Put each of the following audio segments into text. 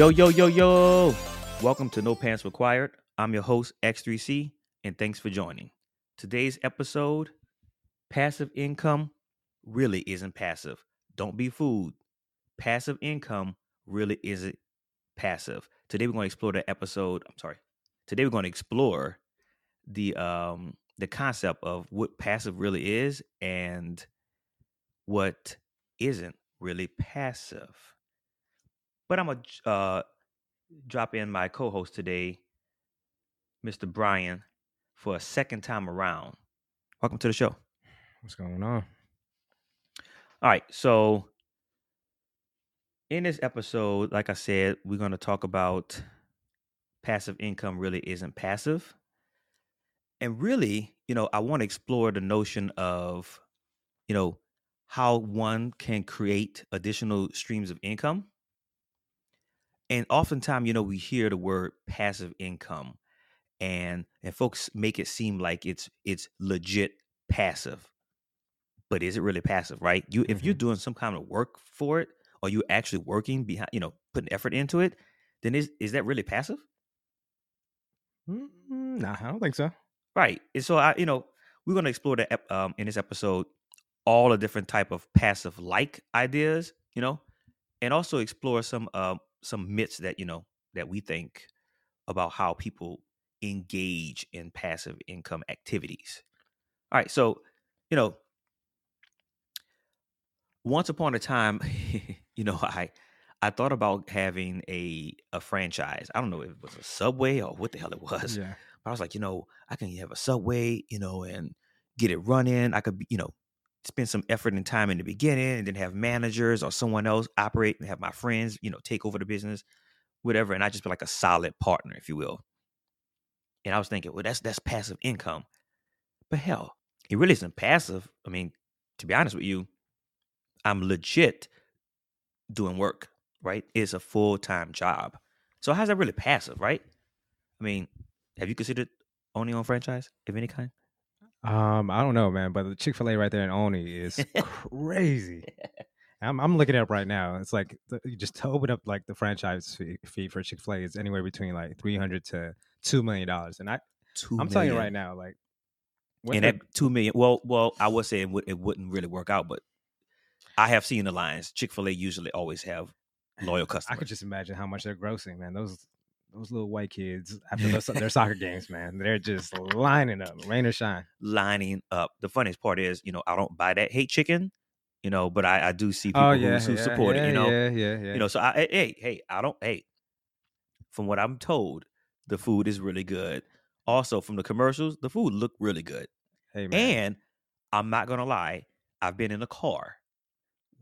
Yo, yo, yo, yo. Welcome to No Pants Required. I'm your host, X3C, and thanks for joining. Today's episode passive income really isn't passive. Don't be fooled. Passive income really isn't passive. Today we're going to explore the episode. I'm sorry. Today we're going to explore the um the concept of what passive really is and what isn't really passive. But I'm gonna uh, drop in my co-host today, Mr. Brian, for a second time around. Welcome to the show. What's going on? All right, so in this episode, like I said, we're going to talk about passive income really isn't passive. And really, you know, I want to explore the notion of, you know, how one can create additional streams of income. And oftentimes, you know, we hear the word passive income and and folks make it seem like it's it's legit passive. But is it really passive, right? You if you're Mhm. doing some kind of work for it or you actually working behind, you know, putting effort into it, then is is that really passive? Mm, Nah, I don't think so. Right. And so I, you know, we're going to explore that um, in this episode all the different type of passive like ideas, you know, and also explore some um some myths that you know that we think about how people engage in passive income activities. All right, so you know, once upon a time, you know, I I thought about having a a franchise. I don't know if it was a Subway or what the hell it was. Yeah. I was like, you know, I can have a subway, you know, and get it running. I could, be, you know, spend some effort and time in the beginning and then have managers or someone else operate and have my friends, you know, take over the business, whatever. And I just be like a solid partner, if you will. And I was thinking, well, that's that's passive income. But hell, it really isn't passive. I mean, to be honest with you, I'm legit doing work, right? It's a full time job. So how's that really passive, right? I mean, have you considered owning your own franchise of any kind? Um, I don't know, man, but the Chick Fil A right there in Olney is crazy. I'm I'm looking it up right now. It's like the, you just to open up like the franchise fee, fee for Chick Fil A is anywhere between like three hundred to two million dollars, and I Two I'm telling you right now, like and the- two million. Well, well, I would say it, would, it wouldn't really work out, but I have seen the lines. Chick Fil A usually always have loyal customers. I could just imagine how much they're grossing, man. Those those little white kids after their, their soccer games, man, they're just lining up, rain or shine. lining up. The funniest part is, you know, I don't buy that hate chicken, you know, but I, I do see oh, people Oh who, yeah, who yeah, support yeah, it, you know, yeah, yeah, yeah. you know. So I, hey, hey, hey, I don't, hey. From what I'm told, the food is really good. Also, from the commercials, the food looked really good. hey man, And I'm not gonna lie, I've been in a car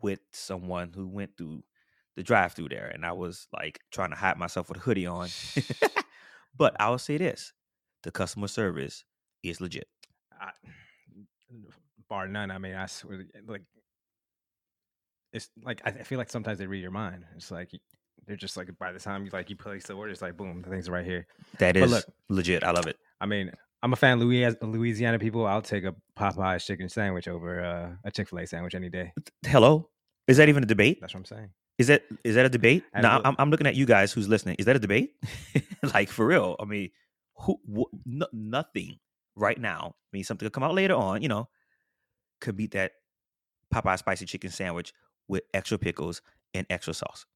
with someone who went through the drive-through there, and I was like trying to hide myself with a hoodie on. but I will say this: the customer service is legit. I, bar none. I mean, I swear, like it's like I feel like sometimes they read your mind. It's like they're just like by the time you like you place the order, it's like boom, the things are right here. That But is look- legit. I love it. I mean, I'm a fan of Louisiana, Louisiana people. I'll take a Popeyes chicken sandwich over uh, a Chick Fil A sandwich any day. Hello, is that even a debate? That's what I'm saying. Is that is that a debate? And Now I'm, I'm looking at you guys who's listening. Is that a debate? like for real? I mean, who? Wh- no, nothing right now. I mean, something could come out later on. You know, could beat that Popeye spicy chicken sandwich with extra pickles and extra sauce.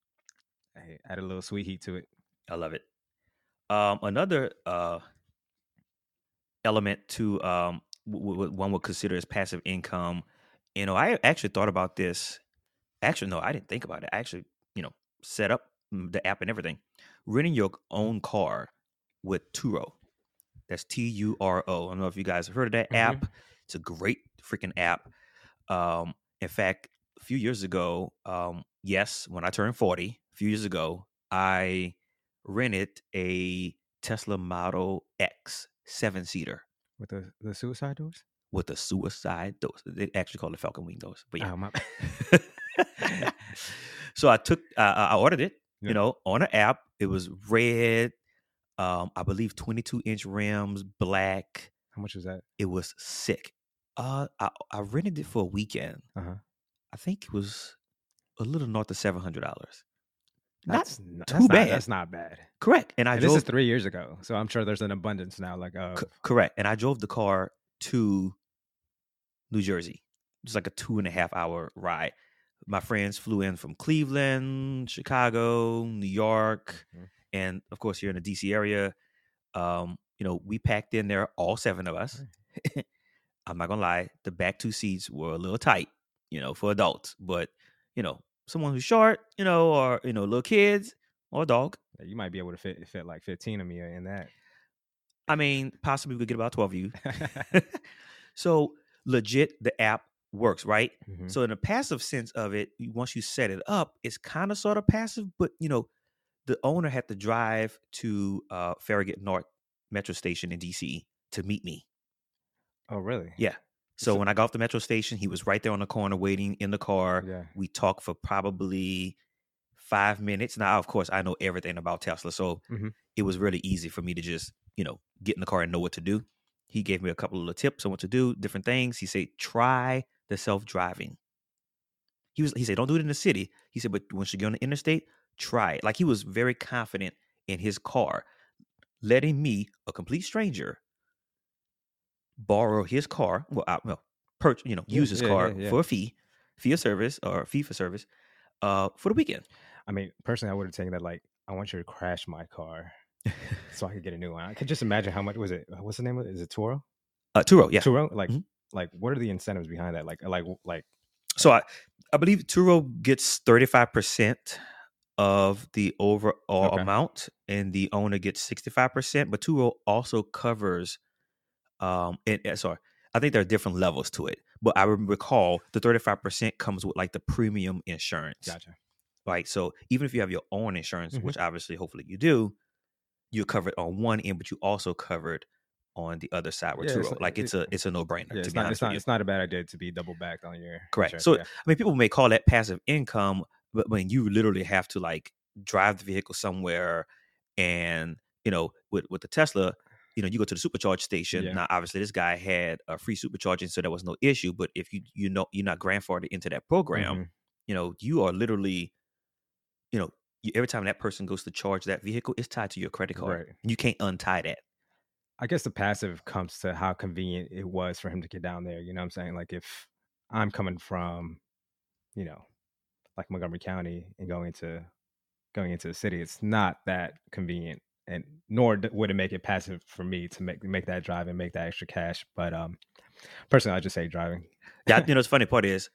Hey, add a little sweet heat to it. I love it. Um, another uh, element to um, w- w- one would consider as passive income. You know, I actually thought about this. Actually, no, I didn't think about it. I actually, you know, set up mm, the app and everything. Renting your own car with Turo. That's T U R O. I don't know if you guys have heard of that Mhm. app. It's a great freaking app. Um, in fact, a few years ago, um, yes, when I turned 40, a few years ago, I rented a Tesla Model X seven seater With the, the suicide doors? with the suicide doors. They actually call it Falcon Wing doors, but yeah. Oh, so I took, uh, I ordered it, Yeah. you know, on an app. It was red, um, I believe 22 inch rims, black. How much was that? It was sick. Uh, I, I rented it for a weekend. Uh-huh. I think it was a little north of seven hundred dollars. That's n- too that's not- bad. that's not bad. correct. And I And drove this is three years ago, so I'm sure there's an abundance now. Like, uh, C- correct. And I drove the car to New Jersey. It's like a two and a half hour ride. My friends flew in from Cleveland, Chicago, New York, Mhm. and of course here in the DC area. Um, you know, we packed in there, all seven of us. I'm not gonna lie, the back two seats were a little tight, you know, for adults. But you know, someone who's short, you know, or you know, little kids or a dog. you might be able to fit fit like 15 of me in that. I mean, possibly we could get about twelve of you. so legit, the app works, right? Mhm. So in the passive sense of it, once you set it up, it's kind of sort of passive, but you know, the owner had to drive to uh, Farragut North Metro Station in DC to meet me. oh, really? Yeah. So So- when I got off the metro station, he was right there on the corner waiting in the car. Yeah. We talked for probably five minutes. Now, of course, I know everything about Tesla, so Mhm. it was really easy for me to just, you know, get in the car and know what to do. He gave me a couple of little tips on what to do, different things. He said, try the self driving. He was he said, don't do it in the city. He said, but once you get on the interstate, try it. Like he was very confident in his car, letting me, a complete stranger, borrow his car. Well, I, well, per, you know, Yeah, use his yeah, car yeah, for a fee, fee of service or fee for service, uh, for the weekend. I mean, personally, I would have taken that like, I want you to crash my car so I could get a new one. I could just imagine how much was it? What's the name of it? Is it Turo? Uh, Turo, yeah. Turo? Like, Mhm. Like what are the incentives behind that? Like, like, like, So I, I believe Turo gets thirty five percent of the overall Okay. amount, and the owner gets sixty five percent. But Turo also covers, um, and uh, sorry, I think there are different levels to it. But I recall the thirty five percent comes with like the premium insurance, gotcha. right? So even if you have your own insurance, Mhm. which obviously hopefully you do, you're covered on one end, but you also covered on the other side with Yeah, it's Turo. like- it's a it's a no brainer. Yeah, it's not, it's not, it's not a bad idea to be double backed on your Correct. insurance, So yeah. I mean, people may call that passive income, but when you literally have to like drive the vehicle somewhere, and you know, with with the Tesla, you know, you go to the supercharge station. Now, obviously, this guy had a free supercharging, so there was no issue. But if you you know you're not grandfathered into that program, Mhm. you know, you are literally, you know, you, every time that person goes to charge that vehicle, it's tied to your credit card. Right. You can't untie that. I guess the passive comes to how convenient it was for him to get down there. You know what I'm saying? Like if I'm coming from, you know, like Montgomery County and going to going into the city, it's not that convenient. And nor would it make it passive for me to make make that drive and make that extra cash. But um personally I just say driving. That you know, the funny part is,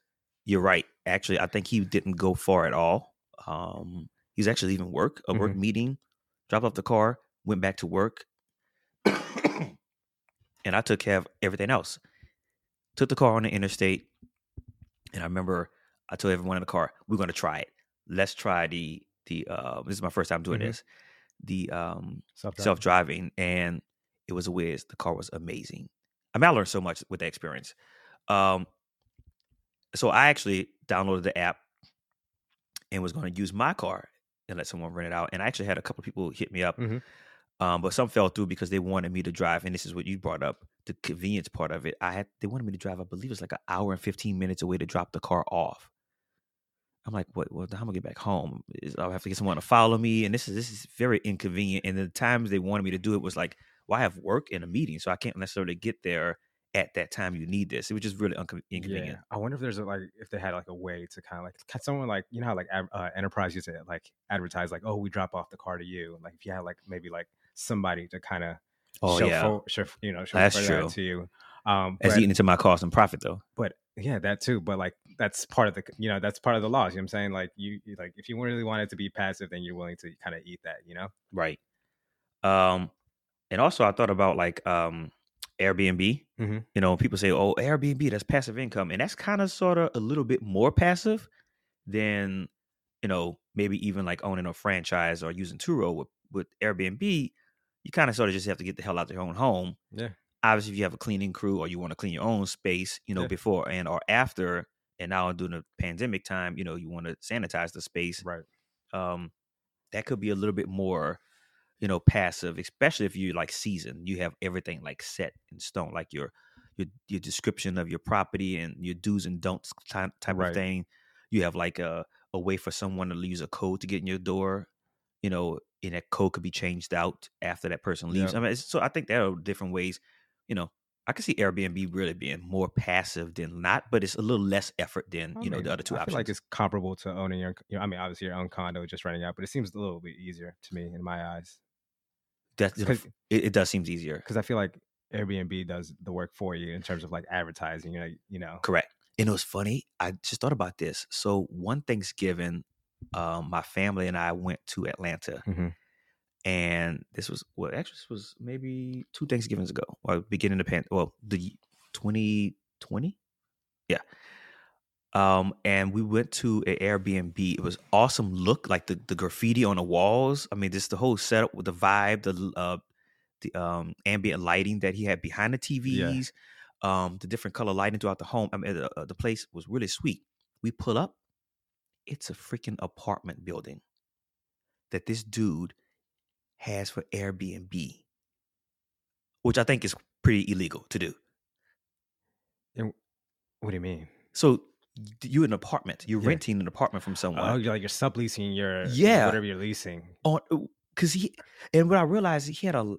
you're right. Actually, I think he didn't go far at all. Um, he's actually leaving work, a work Mhm. meeting, dropped off the car, went back to work, and I took care of everything else. Took the car on the interstate, and I remember I told everyone in the car, "We're going to try it. Let's try the the. Uh, this is my first time doing Mhm. this. The um, Self driving, and it was a whiz. The car was amazing. I mean, I learned so much with that experience. Um, so I actually downloaded the app and was going to use my car and let someone rent it out. And I actually had a couple of people hit me up, Mhm. Um, but some fell through because they wanted me to drive. And this is what you brought up the convenience part of it. I had they wanted me to drive. I believe it's like an hour and fifteen minutes away to drop the car off. I'm like, what? Well, how am I gonna get back home? Is, I'll have to get someone to follow me, and this is this is very inconvenient. And the times they wanted me to do it was like, well, I have work and a meeting, so I can't necessarily get there at that time. You need this. It was just really inconvenient. Yeah, I wonder if there's a, like if they had like a way to kind of like can someone like you know how like uh, enterprise used to like advertise like oh we drop off the car to you like if you had like maybe like somebody to kind of Oh show, yeah, fo- show you know show That's that true. to you um that's but, eating into my cost and profit though. but yeah that too but like that's part of the you know that's part of the laws you know what I'm saying like you, like if you really want it to be passive then you're willing to kind of eat that you know Right. Um, and also I thought about like um Airbnb. Mhm. You know, people say, "Oh, Airbnb, that's passive income," and that's kind of sort of a little bit more passive than you know maybe even like owning a franchise or using Turo with with Airbnb. You kind of sort of just have to get the hell out of your own home. yeah Obviously, if you have a cleaning crew or you want to clean your own space, you know, Yeah. before and or after, and now during the pandemic time, you know, you want to sanitize the space right um, that could be a little bit more, you know, passive, especially if you like seasoned. You have everything like set in stone, like your your your description of your property and your do's and don'ts type, type Right. of thing. You have like a a way for someone to use a code to get in your door, you know, and that code could be changed out after that person leaves. Yep. I mean, so I think there are different ways. You know, I can see Airbnb really being more passive than not, but it's a little less effort than I you know mean, the other two I options. feel like it's comparable to owning your. You know, I mean, obviously your own condo, just renting out, but it seems a little bit easier to me in my eyes because it, it does seems easier. Because I feel like Airbnb does the work for you in terms of like advertising. You know, you know. Correct. And it was funny. I just thought about this. So one Thanksgiving, um, my family and I went to Atlanta, Mhm. and this was well, actually, this was maybe two Thanksgivings ago, or beginning of pan. Well, the 2020, yeah. Um, and we went to an Airbnb. It was awesome. Look like the the graffiti on the walls. I mean, just the whole setup with the vibe, the uh, the um ambient lighting that he had behind the TVs, um, the different color lighting throughout the home. I mean, the, uh, the place was really sweet. We pull up, it's a freaking apartment building that this dude has for Airbnb, which I think is pretty illegal to do. What do you mean? So you're in an apartment, you're Yeah. renting an apartment from someone. Oh, you're like you're subleasing your Yeah. whatever you're leasing. on uh, because he and what I realized he had a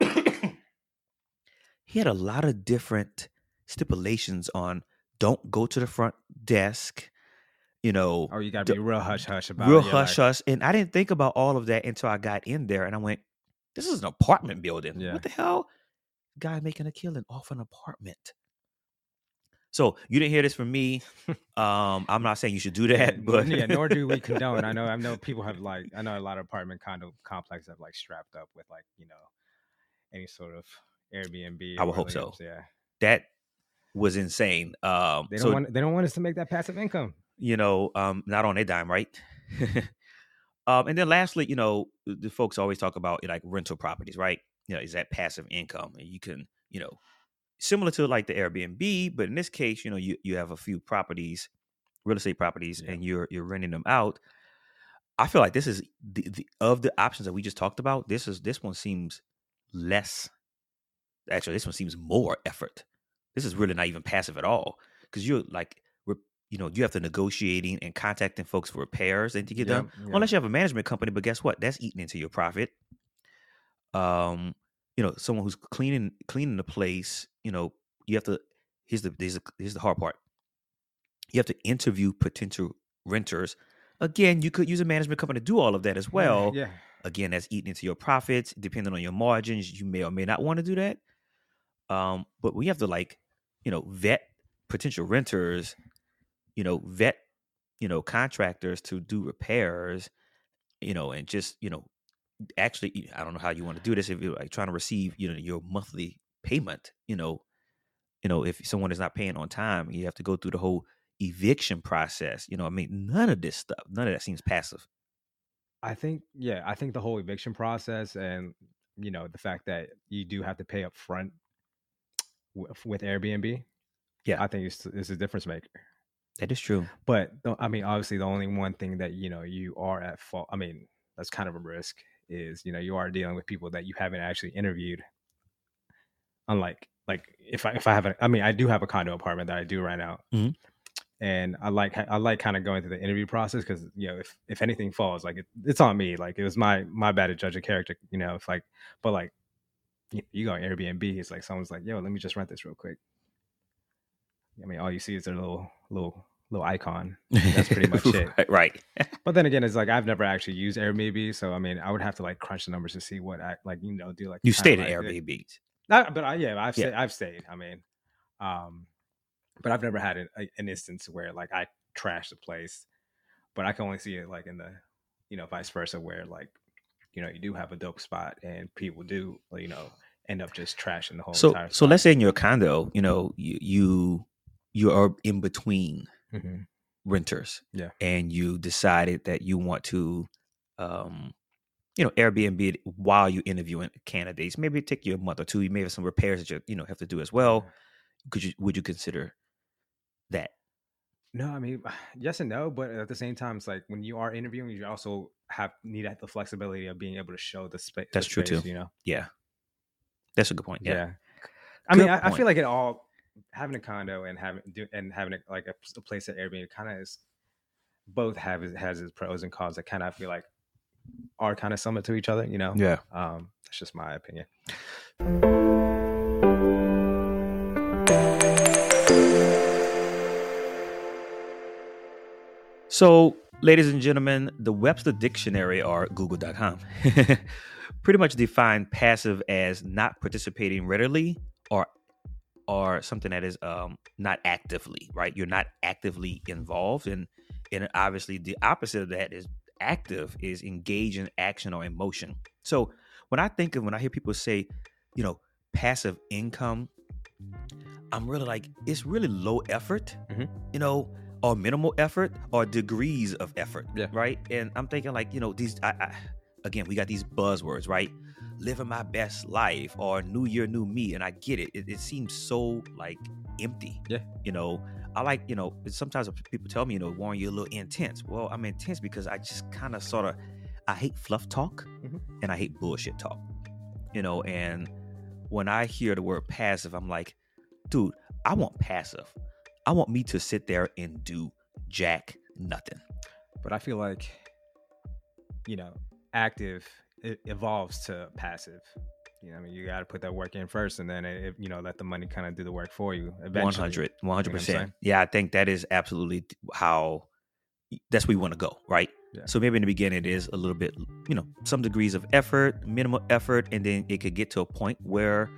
he had a lot of different stipulations on don't go to the front desk, you know, Or you gotta be real hush hush about real hush hush. And I didn't think about all of that until I got in there and I went, this is an apartment building. Yeah. What the hell? Guy making a killing off an apartment. So you didn't hear this from me. Um, I'm not saying you should do that, but yeah, nor do we condone. I know, I know people have like, I know a lot of apartment condo complexes have like strapped up with like, you know, any sort of Airbnb. I would hope so. Yeah, that was insane. Um, they don't so want, they don't want us to make that passive income. You know, um, not on a dime, right? um, and then lastly, you know, the folks always talk about like rental properties, right? You know, is that passive income? And you can, you know, similar to like the Airbnb, but in this case, you know, you, you have a few properties, real estate properties, Yeah. and you're you're renting them out. I feel like this is the, the of the options that we just talked about. This is this one seems less. Actually, this one seems more effort. This is really not even passive at all because you're like, you know, you have to negotiating and contacting folks for repairs and to get done. Yeah, yeah. Unless you have a management company, but guess what? That's eating into your profit. Um, you know, someone who's cleaning cleaning the place. You know, you have to. Here's the here's the, here's the hard part. You have to interview potential renters. Again, you could use a management company to do all of that as well yeah, again that's eating into your profits depending on your margins you may or may not want to do that um but we have to like you know vet potential renters you know vet you know contractors to do repairs you know and just you know actually i don't know how you want to do this if you're like trying to receive you know your monthly payment you know you know if someone is not paying on time you have to go through the whole eviction process you know i mean none of this stuff none of that seems passive I think yeah, I think the whole eviction process and you know the fact that you do have to pay up front with, with Airbnb. Yeah. I think it's it's a difference maker. That is true But I mean, obviously, the only one thing that you know you are at fault. I mean, that's kind of a risk. Is you know you are dealing with people that you haven't actually interviewed. Unlike like if I if I have a I mean I do have a condo apartment that I do rent out, Mhm. and I like I like kind of going through the interview process because you know if if anything falls like it, it's on me like it was my my bad to judge a character you know if like but like you, you go on Airbnb it's like someone's like yo let me just rent this real quick. I mean all you see is their little little little icon That's pretty much it. right, but then again, it's like I've never actually used Airbnb, so I mean, I would have to like crunch the numbers to see what I like, you know, do like you stayed at like- airbnbs Not, but I, yeah, I've Yeah. stayed. I've stayed. I mean, um, but I've never had an, a- an instance where like I trashed the place, but I can only see it like in the, you know, vice versa, where like, you know, you do have a dope spot and people do, you know, end up just trashing the whole so entire. so let's say in your condo you know you you, you are in between hmm renters Yeah. and you decided that you want to um you know airbnb while you're interviewing candidates maybe it take you a month or two you may have some repairs that you you know have to do as well. Could you would you consider that? No, I mean, yes and no, but at the same time, it's like when you are interviewing, you also have need the flexibility of being able to show the, spa- the That's true, too. You know, yeah. That's a good point yeah. yeah, I mean, I, I feel like it all having a condo and having do, and having a, like a, a place at Airbnb kind of is. both have its, has its pros and cons that kind of feel like are kind of similar to each other. You know, Yeah. um, that's just my opinion. So, ladies and gentlemen, the Webster Dictionary or Google.com pretty much define passive as not participating readily or or something that is um, not actively, right? You're not actively involved, and and obviously the opposite of that is active is engage in action or emotion. So when I think of when I hear people say, you know, passive income, I'm really like it's really low effort, Mhm. you know, or minimal effort or degrees of effort, Yeah. right? And I'm thinking like you know these I, I again we got these buzzwords, right? Living my best life or new year, new me, and I get it. It, it seems so like empty, Yeah. You know, I like you know sometimes people tell me you know Warren you're a little intense. Well, I'm intense because I just kind of sort of I hate fluff talk Mhm. and I hate bullshit talk, you know. And when I hear the word passive, I'm like, dude, I want passive. I want me to sit there and do jack nothing. But I feel like, you know, active it evolves to passive. You know, I mean, you got to put that work in first, and then it, you know, let the money kind of do the work for you. Eventually. 100 100 saying? percent yeah i think that is absolutely how that's where we want to go right Yeah. so maybe in the beginning it is a little bit you know some degrees of effort minimal effort and then it could get to a point where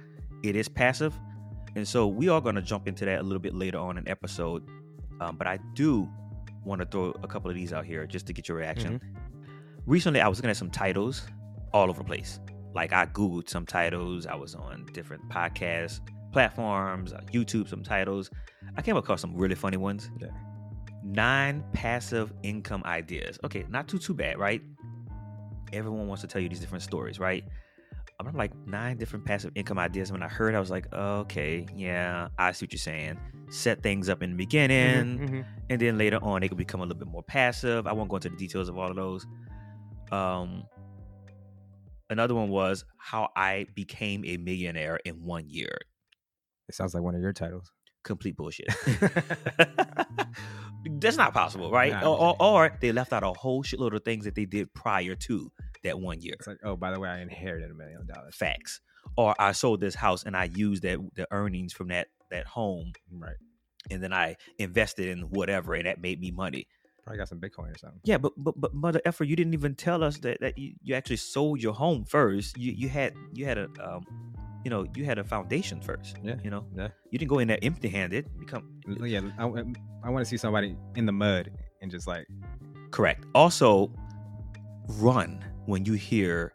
it is passive and so we are going to jump into that a little bit later on in episode um, but i do want to throw a couple of these out here just to get your reaction recently i was looking at some titles all over the place like i googled some titles i was on different podcast platforms uh, youtube some titles I came across some really funny ones. Yeah. Nine passive income ideas. Okay, not too too bad, right? Everyone wants to tell you these different stories, right? I'm like nine different passive income ideas. And when I heard, I was like, okay, yeah, I see what you're saying. Set things up in the beginning, Mhm, mhm. and then later on they could become a little bit more passive. I won't go into the details of all of those. Um, another one was how I became a millionaire in one year. It sounds like one of your titles. complete bullshit. That's not possible, right? Nah, or, or, or they left out a whole shitload of things that they did prior to that one year. It's like, oh, by the way, I inherited a million dollars. Facts. Or I sold this house and I used that the earnings from that that home Right. and then I invested in whatever and that made me money. Probably got some Bitcoin or something. Yeah, but but but mother effer, you didn't even tell us that, that you, you actually sold your home first. You you had you had a um you know you had a foundation first. Yeah, You know yeah. you didn't go in there empty handed. Become Yeah, I, I want to see somebody in the mud and just like, Correct. Also, run when you hear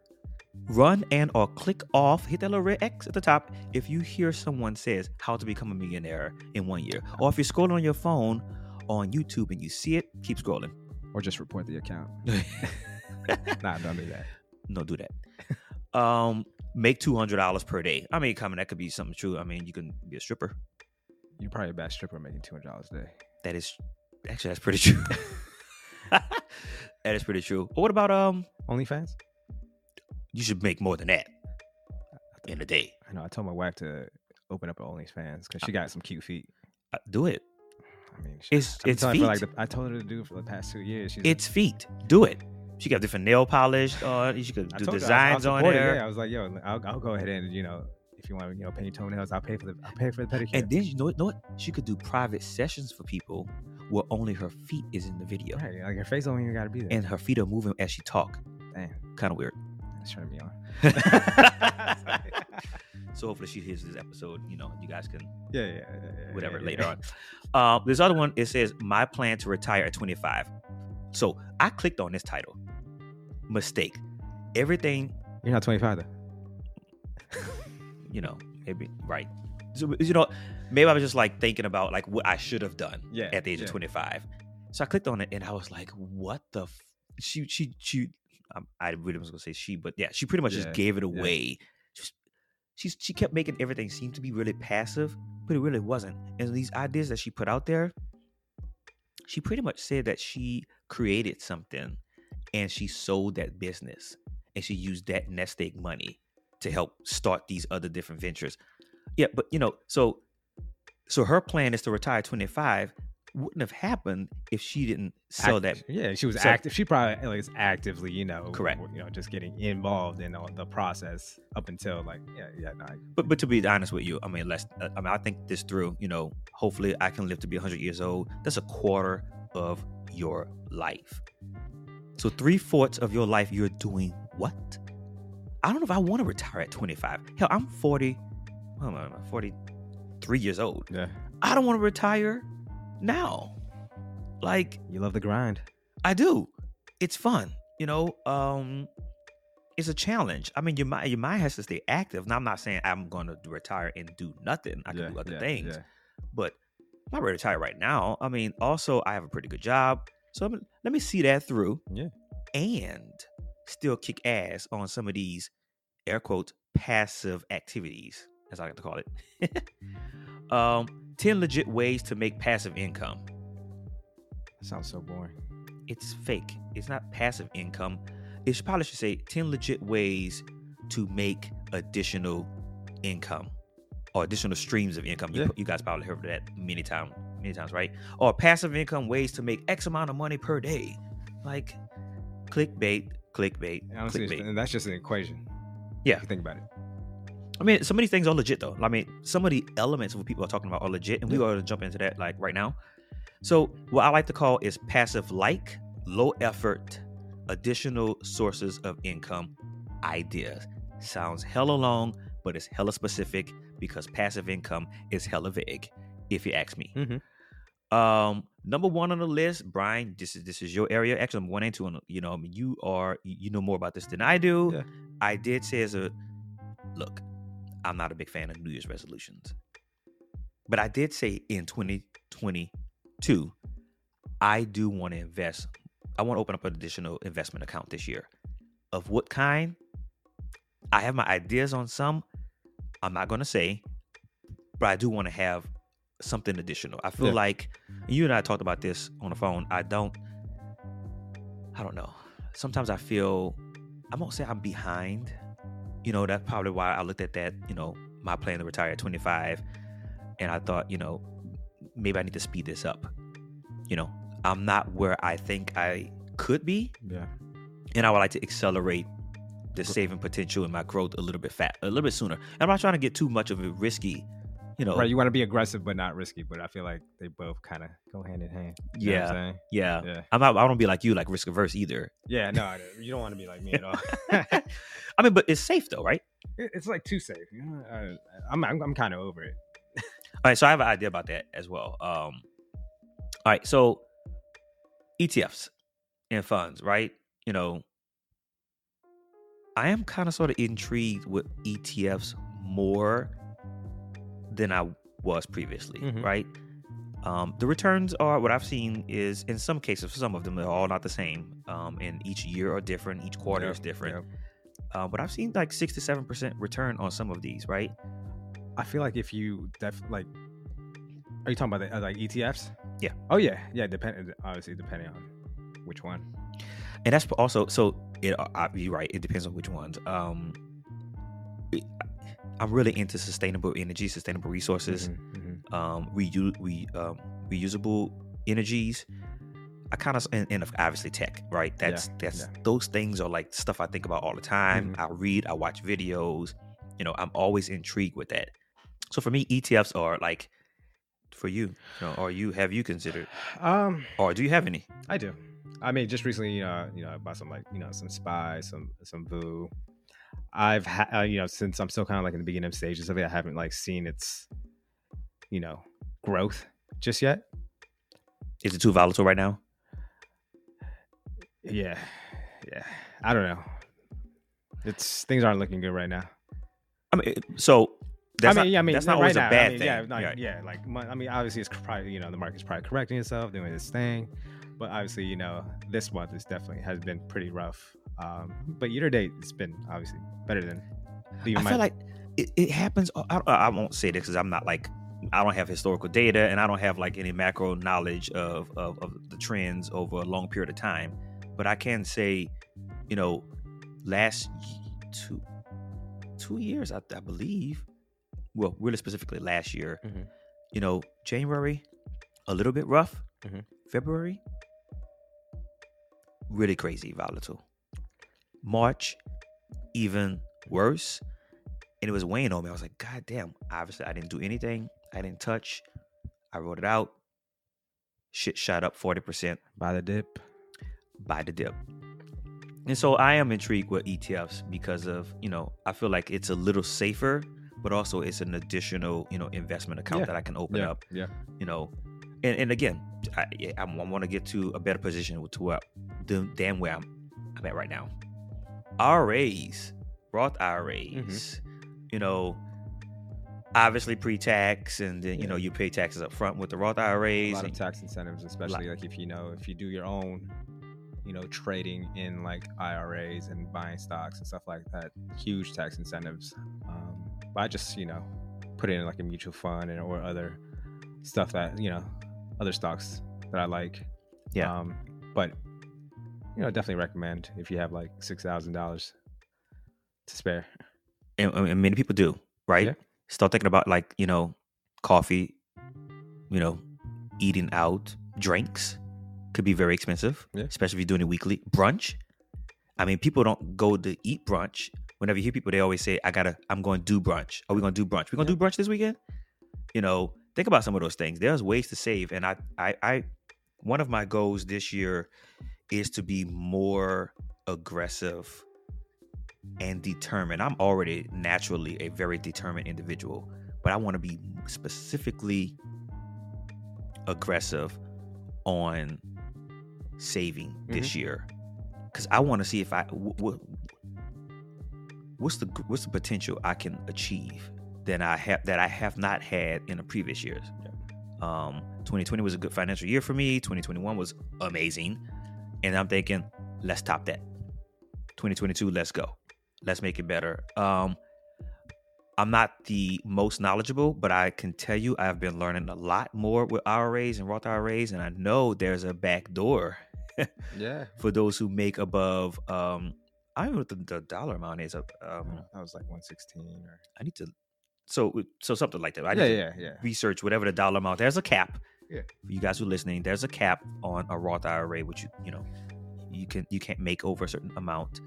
run and or click off, hit that little red X at the top if you hear someone says how to become a millionaire in one year. Or if you're scrolling on your phone on YouTube and you see it, keep scrolling. or just report the account. nah, don't do that. no, do that. Um, make two hundred dollars per day. I mean, coming that could be something true. I mean, you can be a stripper. You're probably a bad stripper making two hundred dollars a day. That is actually that's pretty true. that is pretty true. But what about um? OnlyFans? You should make more than that in a day. I know. I told my wife to open up an OnlyFans because she got some cute feet. Uh, do it. I mean, she, It's been it's feet. like the, I told her to do it for the past two years. She's it's feet. Do it. She got different nail polish on. She could do told her, I- designs I'll on it, there. Yeah, I was like, yo, I'll, I'll go ahead and you know, if you want to, you know, paint your toenails, I'll pay for the, I'll pay for the pedicure. And then you know what? Know what? She could do private sessions for people where only her feet is in the video, right, like your face don't even got to be there. and her feet are moving as she talk. Damn, Kind of weird. Turning me on. so hopefully she hears this episode. You know, you guys can Yeah, yeah, yeah, whatever yeah, later on. Uh, this other one it says my plan to retire at 25. So I clicked on this title. Mistake. Everything You're not 25 though. you know, maybe right. So, you know, maybe I was just like thinking about like what I should have done Yeah, at the age of 25. So I clicked on it and I was like, what the f-? she she she um, I really was gonna say she, but yeah, she pretty much Yeah, just gave it yeah. away. Just she's she kept making everything seem to be really passive, but it really wasn't. And these ideas that she put out there, she pretty much said that she created something and she sold that business and she used that nest egg money to help start these other different ventures. Yeah, but you know, so so her plan is to retire 25, wouldn't have happened if she didn't sell that. Yeah, she was so- active. She probably like, actively, you know, Correct. You know, just getting involved in all the process up until like, yeah, yeah, no, I- But but to be honest with you, I mean, let's. Uh, I mean, I think this through. You know, hopefully, I can live to be 100 years old. That's a quarter of your life. So three fourths of your life, you're doing what? I don't know if I want to retire at 25. Hell, I'm 40. Well, I'm 43 years old. yeah. I don't want to retire now. Like You love the grind. I do. It's fun, you know. Um, it's a challenge. I mean, your mind, your mind has to stay active. Now, I'm not saying I'm going to retire and do nothing. I can yeah, do other yeah, things, yeah. but I'm not ready to retire right now. I mean, also I have a pretty good job, so I'm, let me see that through. Yeah. and still kick ass on some of these air quotes passive activities, as I like to call it. um, ten legit ways to make passive income. That sounds so boring. it's fake. It's not passive income. It should probably should say 10 legit ways to make additional income or additional streams of income. You, Yeah. you guys probably heard of that many times, many times, right? Or passive income ways to make X amount of money per day. Like clickbait, clickbait, Honestly, clickbait. and that's just an equation. Yeah. You think about it. I mean, some of these things are legit though. I mean, some of the elements of what people are talking about are legit, and we're going to jump into that like right now. So, what I like to call is passive like, low effort, additional sources of income ideas. Sounds hella long, but it's hella specific because passive income is hella vague, if you ask me. Mhm. Um, number one on the list, Brian. This is this is your area. Actually, I'm one and two. On, you know, I mean, you are you you know more about this than I do. Yeah. I did say as a look, I'm not a big fan of New Year's resolutions, but I did say in 2022, I do want to invest. I want to open up an additional investment account this year. Of what kind? I have my ideas on some. I'm not going to say, but I do want to have something additional. I feel Yeah. like you and I talked about this on the phone. I don't. I don't know. Sometimes I feel. I won't say I'm behind. You know, that's probably why I looked at that. You know, my plan to retire at 25, and I thought, you know, maybe I need to speed this up. You know, I'm not where I think I could be, Yeah. and I would like to accelerate the saving potential and my growth a little bit fat, a little bit sooner. And I'm not trying to get too much of a risky, you know. Right. You want to be aggressive but not risky, but I feel like they both kind of go hand in hand. You know what I'm? Yeah, Yeah. I'm not. I don't be like you, like risk averse either. Yeah. No, you don't want to be like me at all. I mean, but it's safe though, right? It's like too safe. I, I'm I'm, I'm kind of over it. All right, so I have an idea about that as well. Um, all right, so ETFs and funds, right? You know, I am kind of sort of intrigued with ETFs more than I was previously, Mhm. right? Um, the returns are what I've seen is in some cases, some of them are all not the same. Um, and each year are different, each quarter Yep, is different. yep. Uh, but I've seen like six to seven percent return on some of these, right? I feel like if you def like, are you talking about the, uh, like ETFs? Yeah. Oh yeah, yeah. Depend obviously depending on which one. and that's also so it uh, you're right it depends on which ones um it- i'm really into sustainable energy sustainable resources Mhm, mhm. um reu- re, um, reusable energies i kind of and, and obviously tech right that's that's yeah. those things are like stuff i think about all the time Mhm. i read i watch videos you know i'm always intrigued with that so for me etfs are like for you, you know, or you have you considered Um, or do you have any I do. I mean, just recently, you know, you know, I bought some like, you know, some spy, some some Voo. I've had, uh, you know, since I'm still kind of like in the beginning stages of it, I haven't like seen its, you know, growth just yet. is it too volatile right now Yeah, yeah. I don't know. It's things aren't looking good right now. i mean so that's I mean, not, yeah, I mean, that's not right always now, a bad I mean, thing Yeah, like, Yeah. yeah, like I mean, obviously, it's probably you know the market's probably correcting itself, doing its thing, but obviously, you know, this month is definitely has been pretty rough. Um, but year to date, it's been obviously better than. even I my- feel like it, it happens. I, I I won't say this because I'm not like I don't have historical data and I don't have like any macro knowledge of, of of the trends over a long period of time. But I can say, you know, last two two years, I, I believe. Well, really specifically last year. Mhm. You know, January a little bit rough. Mhm. February, really crazy volatile. March, even worse. And it was weighing on me. I was like, God damn. Obviously, I didn't do anything. I didn't touch. I wrote it out. Shit shot up 40% By the dip. by the dip. And so I am intrigued with ETFs because of, you know, I feel like it's a little safer, but also it's an additional, you know, investment account Yeah. that I can open Yeah. up, Yeah. you know. And, and again, I, I, want to get to a better position to where, damn where I'm, I'm at right now. IRAs, Roth IRAs, you know, obviously pre-tax, and then you know you pay taxes up front with the Roth IRAs. A lot of tax incentives, especially like if you know if you do your own, you know, trading in like IRAs and buying stocks and stuff like that. Huge tax incentives. Um, but I just you know put it in like a mutual fund and or other stuff that you know other stocks that I like. Yeah. Um, but you know, definitely recommend if you have like six thousand dollars to spare. and, and many people do, right? Yeah. Start thinking about like you know, coffee, you know, eating out, drinks could be very expensive, Yeah. especially if you're doing it weekly. Brunch, I mean, people don't go to eat brunch. Whenever you hear people, they always say, "I gotta, I'm going to do brunch." Are we going to do brunch? We going to Yeah. do brunch this weekend? You know, think about some of those things. There's ways to save, and I, I, I, one of my goals this year is to be more aggressive and determined. I'm already naturally a very determined individual, but I want to be specifically aggressive on saving this year because I want to see if I w- w- what's the what's the potential I can achieve that I have that I have not had in the previous years. Um, 2020 was a good financial year for me. 2021 was amazing, and I'm thinking, let's top that. 2022, let's go. Let's make it better. Um, I'm not the most knowledgeable, but I can tell you I've been learning a lot more with IRAs and Roth IRAs, and I know there's a back door Yeah. for those who make above. Um, I don't know what the, the dollar amount is. Um, that was like one sixteen or I need to. So so something like that. I need yeah, to yeah, yeah. research whatever the dollar amount. There's a cap. Yeah. For you guys who are listening, there's a cap on a Roth IRA, which you you know you can you can't make over a certain amount.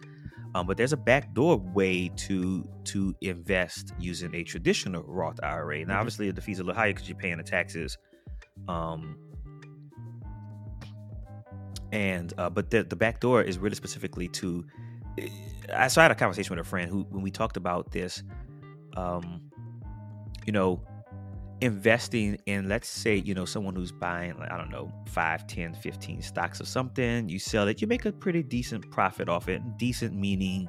Um, but there's a backdoor way to to invest using a traditional Roth IRA. Now, Mhm. obviously, the fees are a little higher because you're paying the taxes. Um, and uh, but the the back door is really specifically to. I so I had a conversation with a friend who when we talked about this, um, you know, investing in let's say you know someone who's buying like, i don't know 5 10 15 stocks or something you sell it you make a pretty decent profit off it decent meaning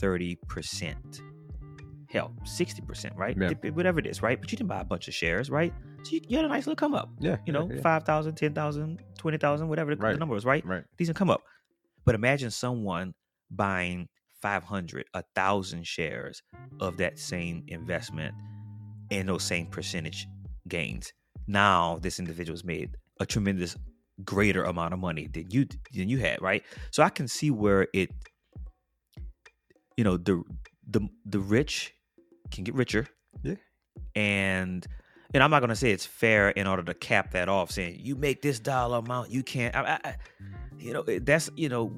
30% hell 60% right Yeah. Whatever it is right but you didn't buy a bunch of shares right so you, you had a nice little come up Yeah. you know yeah, yeah. 5000 10000 20000 whatever the, the Right. number was right Right. decent come up. But imagine someone buying 500, 1,000 shares of that same investment and those same percentage gains. Now this individual's made a tremendous greater amount of money than you than you had, right? So I can see where it you know, the the the rich can get richer. Yeah. And and I'm not gonna say it's fair in order to cap that off, saying you make this dollar amount, you can't. I, I, I- you know, that's you know,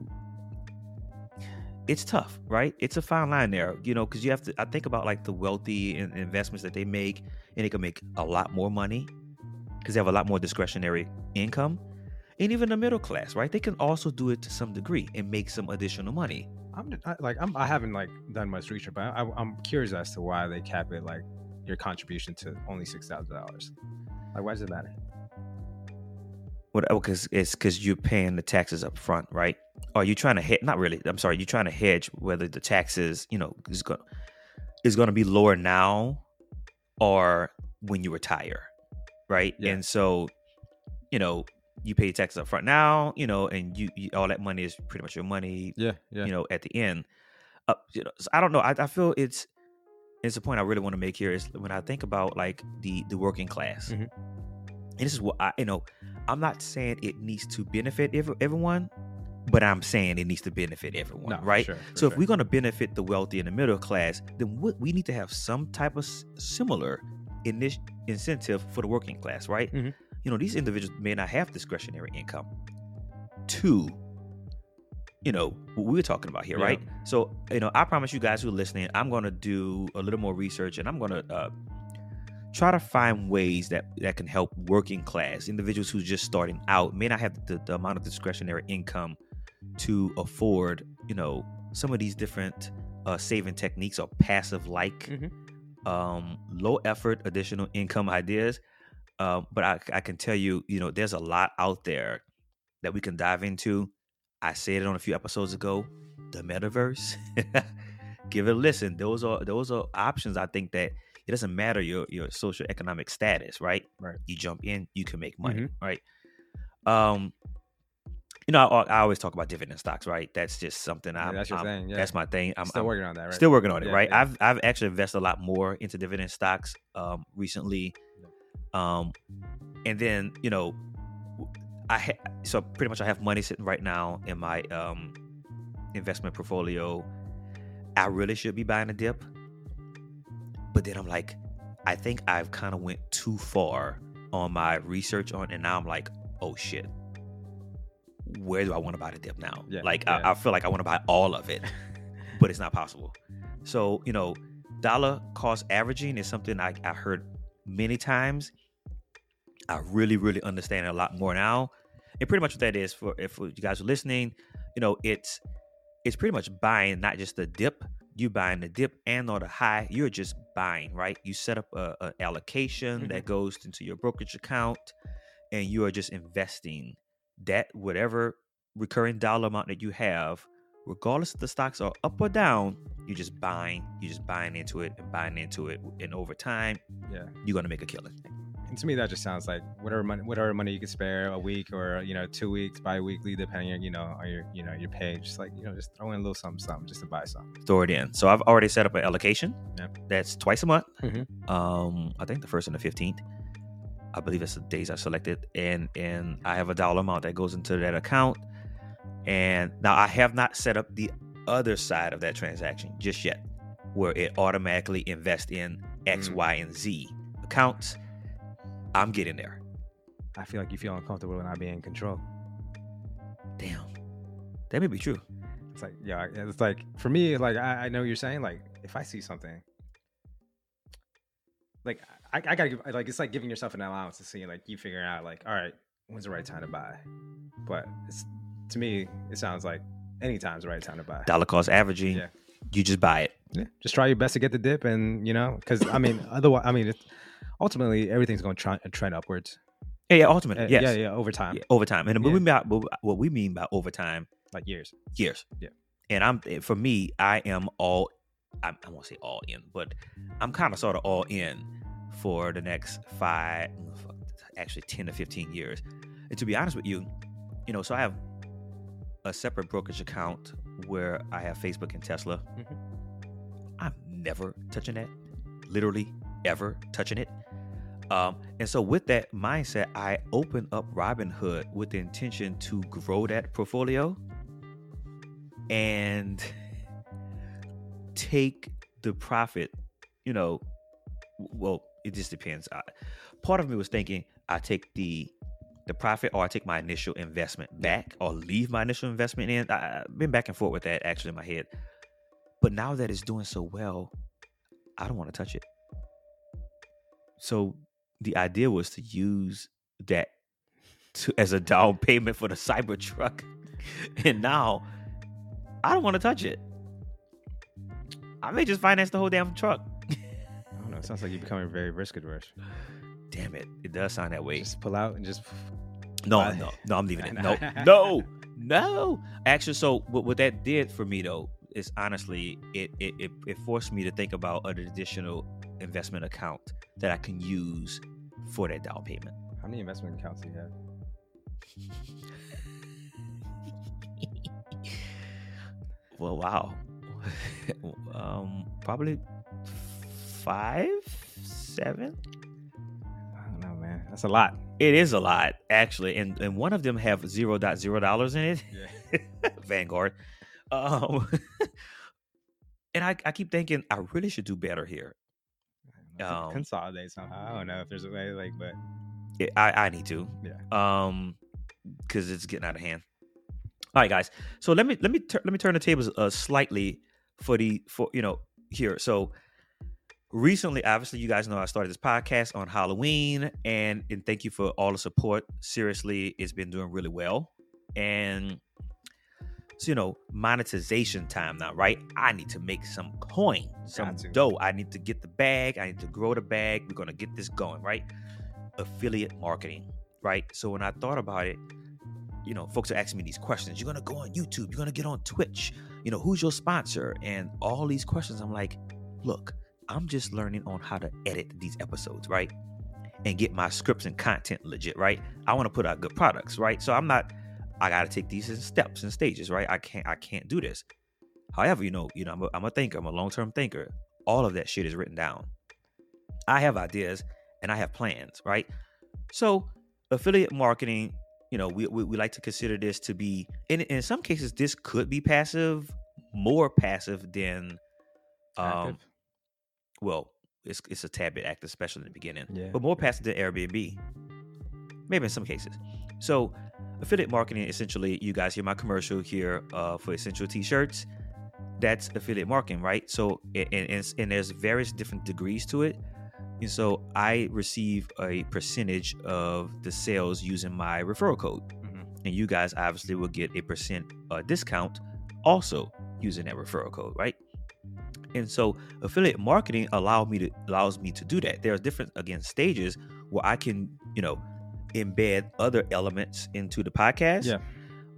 it's tough, right? It's a fine line there, you know, because you have to. I think about like the wealthy in, investments that they make, and they can make a lot more money because they have a lot more discretionary income, and even the middle class, right? They can also do it to some degree and make some additional money. I'm I, like I'm I haven't like done much research, but I, I'm curious as to why they cap it like your contribution to only six thousand dollars. Like, why does it matter? What? Because it's because you're paying the taxes up front, right? Or you trying to hedge? Not really. I'm sorry. You're trying to hedge whether the taxes, you know, is going is going to be lower now or when you retire, right? Yeah. And so, you know, you pay taxes up front now, you know, and you, you all that money is pretty much your money, Yeah, yeah, you know, at the end. Uh, you know, so I don't know. I, I feel it's it's a point I really want to make here is when I think about like the the working class, Mhm. And this is what I you know. I'm not saying it needs to benefit ev- everyone, but I'm saying it needs to benefit everyone, No, right? sure, so if we're going to benefit the wealthy and the middle class, then what, we need to have some type of similar in this incentive for the working class, right? Mhm. you know, these individuals may not have discretionary income to, you know, what we were talking about here, Yeah. right? So, you know, I promise you guys who are listening, I'm going to do a little more research and I'm going to uh, try to find ways that that can help working class individuals who's just starting out may not have the, the amount of discretionary income to afford, you know, some of these different uh, saving techniques or passive like Mhm. um, low effort additional income ideas. Um, but I, I can tell you, you know, there's a lot out there that we can dive into. I said it on a few episodes ago, the metaverse. Give it a listen. Those are those are options. I think that it doesn't matter your your social economic status, right? Right. You jump in, you can make money, Mhm. right? Um, you know, I, I always talk about dividend stocks, right? That's just something I'm. that's your I'm- thing, yeah. That's my thing. I'm Still I'm- working on that, right? Still working on it, Yeah, right? yeah. I've I've actually invested a lot more into dividend stocks um, recently, um, and then you know, I ha- so pretty much I have money sitting right now in my um, investment portfolio. I really should be buying a dip, but then I'm like, I think I've kind of went too far on my research on, and now I'm like, oh shit. Where do I want to buy the dip now? Yeah, like yeah. I, I feel like I want to buy all of it but it's not possible. So, you know, dollar cost averaging is something I, I heard many times. I really, really understand it a lot more now. And pretty much what that is for if you guys are listening, you know, it's it's pretty much buying not just the dip, you buying the dip and or the high, you're just buying, right? You set up a, a allocation that mm-hmm. goes into your brokerage account and you are just investing that whatever recurring dollar amount that you have regardless if the stocks are up or down, you're just buying, you're just buying into it and buying into it, and over time, Yeah. you're gonna make a killing. And to me, that just sounds like whatever money, whatever money you could spare a week or you know two weeks, bi-weekly, depending on you know on your you know your pay. Just like you know, just throw in a little something, something, just to buy something. Throw it in. So I've already set up an allocation. Yeah. That's twice a month. Mhm. Um, I think the first and the fifteenth. I believe that's the days I selected, and and I have a dollar amount that goes into that account. And now I have not set up the other side of that transaction just yet, where it automatically invests in X, Mm. Y, and Z accounts. I'm getting there. I feel like you feel uncomfortable with not being in control. Damn, that may be true. It's like yeah, it's like for me, like I, I know what you're saying. Like if I see something, like I, I gotta give, like it's like giving yourself an allowance to see like you figuring out like all right, when's the right time to buy. But it's to me, it sounds like anytime's the right time to buy. Dollar cost averaging. Yeah. You just buy it. Yeah, just try your best to get the dip, and you know, because I mean, otherwise, I mean, it's, ultimately everything's going to try, trend upwards. Yeah, yeah, ultimately, Uh, yes. Yeah, yeah, over time, Yeah, over time. And what Yeah. we mean by what- we mean by overtime, like years. years. Yeah. And I'm eh, for me, I am all I, I won't say all in, but I'm kind of sort of all in for the next five, actually ten to fifteen years. And to be honest with you, you know, so I have a separate brokerage account where I have Facebook and Tesla. Mhm. I'm never touching that, literally ever touching it. Um, and so with that mindset, I open up Robinhood with the intention to grow that portfolio and take the profit. You know, well, it just depends. I, part of me was thinking I take the the profit or I take my initial investment back or leave my initial investment in. I, I've been back and forth with that actually in my head. But now that it's doing so well, I don't want to touch it. So the idea was to use that to, as a down payment for the Cybertruck. And now I don't want to touch it. I may just finance the whole damn truck. I don't know. It sounds like you're becoming very risk adverse. Damn it. It does sound that way. Just pull out and just. No, no, no, I'm leaving it. No, no, no. Actually, so what, what that did for me though is honestly, it, it it it forced me to think about an additional investment account that I can use for that down payment. How many investment accounts do you have? Well, wow. um, probably five, seven. I don't know, man. That's a lot. It is a lot, actually, and and one of them have zero dot zero dollars in it. Yeah. Vanguard. Um, and I, I keep thinking I really should do better here. Um, Consolidate somehow. I don't know if there's a way, like, but it- I I need to. Yeah. Um, because it's getting out of hand. All right, guys. So let me let me let me turn the tables uh, slightly for the for you know here. So recently, obviously, you guys know I started this podcast on Halloween, and and thank you for all the support. Seriously, it's been doing really well, and you know monetization time now, right? I need to make some coin, some dough. I need to get the bag. I need to grow the bag. We're gonna get this going, right? Affiliate marketing, right? So when I thought about it, you know, folks are asking me these questions. You're gonna go on YouTube. You're gonna get on Twitch. You know, who's your sponsor? And all these questions. I'm like, look, I'm just learning on how to edit these episodes, right? And get my scripts and content legit, right? I want to put out good products, right? So I'm not. I got to take these in steps and stages, right? I can't. I can't do this. However, you know, you know, I'm a, I'm a thinker. I'm a long term thinker. All of that shit is written down. I have ideas and I have plans, right? So affiliate marketing you know, we, we, we like to consider this to be, in in some cases, this could be passive, more passive than, um, Active. well, it's it's a tad bit active, especially in the beginning, Yeah, but more passive than Airbnb, maybe in some cases. So, affiliate marketing essentially, you guys hear my commercial here uh, for Essential T-shirts. That's affiliate marketing, right? So, and, and, and there's various different degrees to it. And so I receive a percentage of the sales using my referral code. Mhm. And you guys obviously will get a percent uh, discount also using that referral code, right? And so affiliate marketing allow me to allows me to do that. There's different again stages where I can, you know, embed other elements into the podcast. Yeah.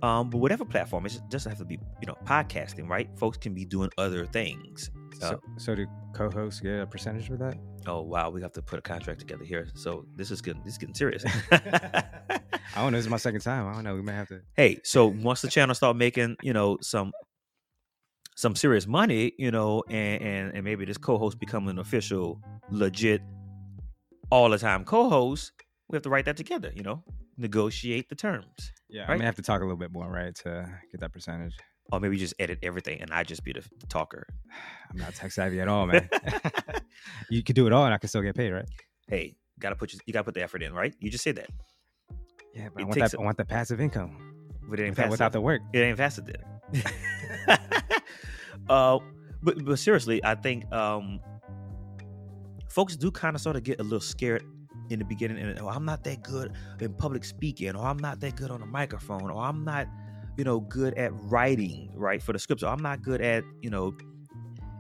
Um, but whatever platform, it doesn't have to be, you know, podcasting, right? Folks can be doing other things. Uh, So, so do co-hosts get a percentage for that? Oh wow, we have to put a contract together here. So this is getting this is getting serious. I don't know. This is my second time. I don't know. We may have to. hey, so once the channel start making, you know, some some serious money, you know, and and, and maybe this co-host become an official, legit, all the time co-host, we have to write that together, you know, negotiate the terms, Yeah, I Right? may have to talk a little bit more, right, to get that percentage. or maybe just edit everything and I just be the, the talker. I'm not tech savvy at all, man. you could do it all, and I can still get paid, right? Hey, gotta put your, you gotta put the effort in, right? You just said that, Yeah, but It I want that. a- I want the passive income but it ain't without, fast without the work. it ain't faster then. uh, but but seriously, I think um, folks do kind of sort of get a little scared in the beginning, and oh, I'm not that good in public speaking, or I'm not that good on a microphone, or I'm not, you know, good at writing, right, for the scripts, or I'm not good at, you know,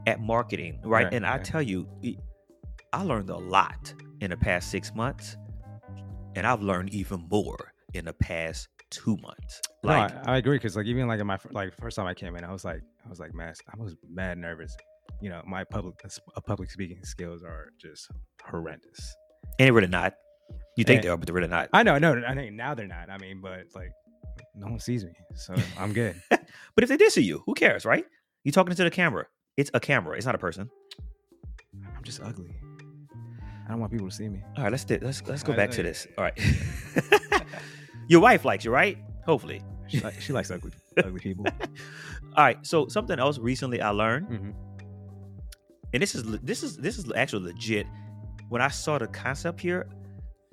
at marketing, right? Right, and I tell you, I learned a lot in the past six months, and I've learned even more in the past two months. No, Like, I, I agree because like even like in my like first time I came in, I was like I was like man, I was mad nervous. You know, my public uh, public speaking skills are just horrendous. And they're really not. You think And- they are, but they're really not. I know, no, I think now they're not. I mean, but like no one sees me, so I'm good. But if they did see you, who cares, right? You talking to the camera. It's a camera. It's not a person. I'm just ugly. I don't want people to see me. All right, let's di- let's let's go back to this. All right. Your wife likes you, right? Hopefully. She, like, she likes ugly ugly people. All right. So something else recently I learned, Mhm. and this is this is this is actually legit. When I saw the concept here,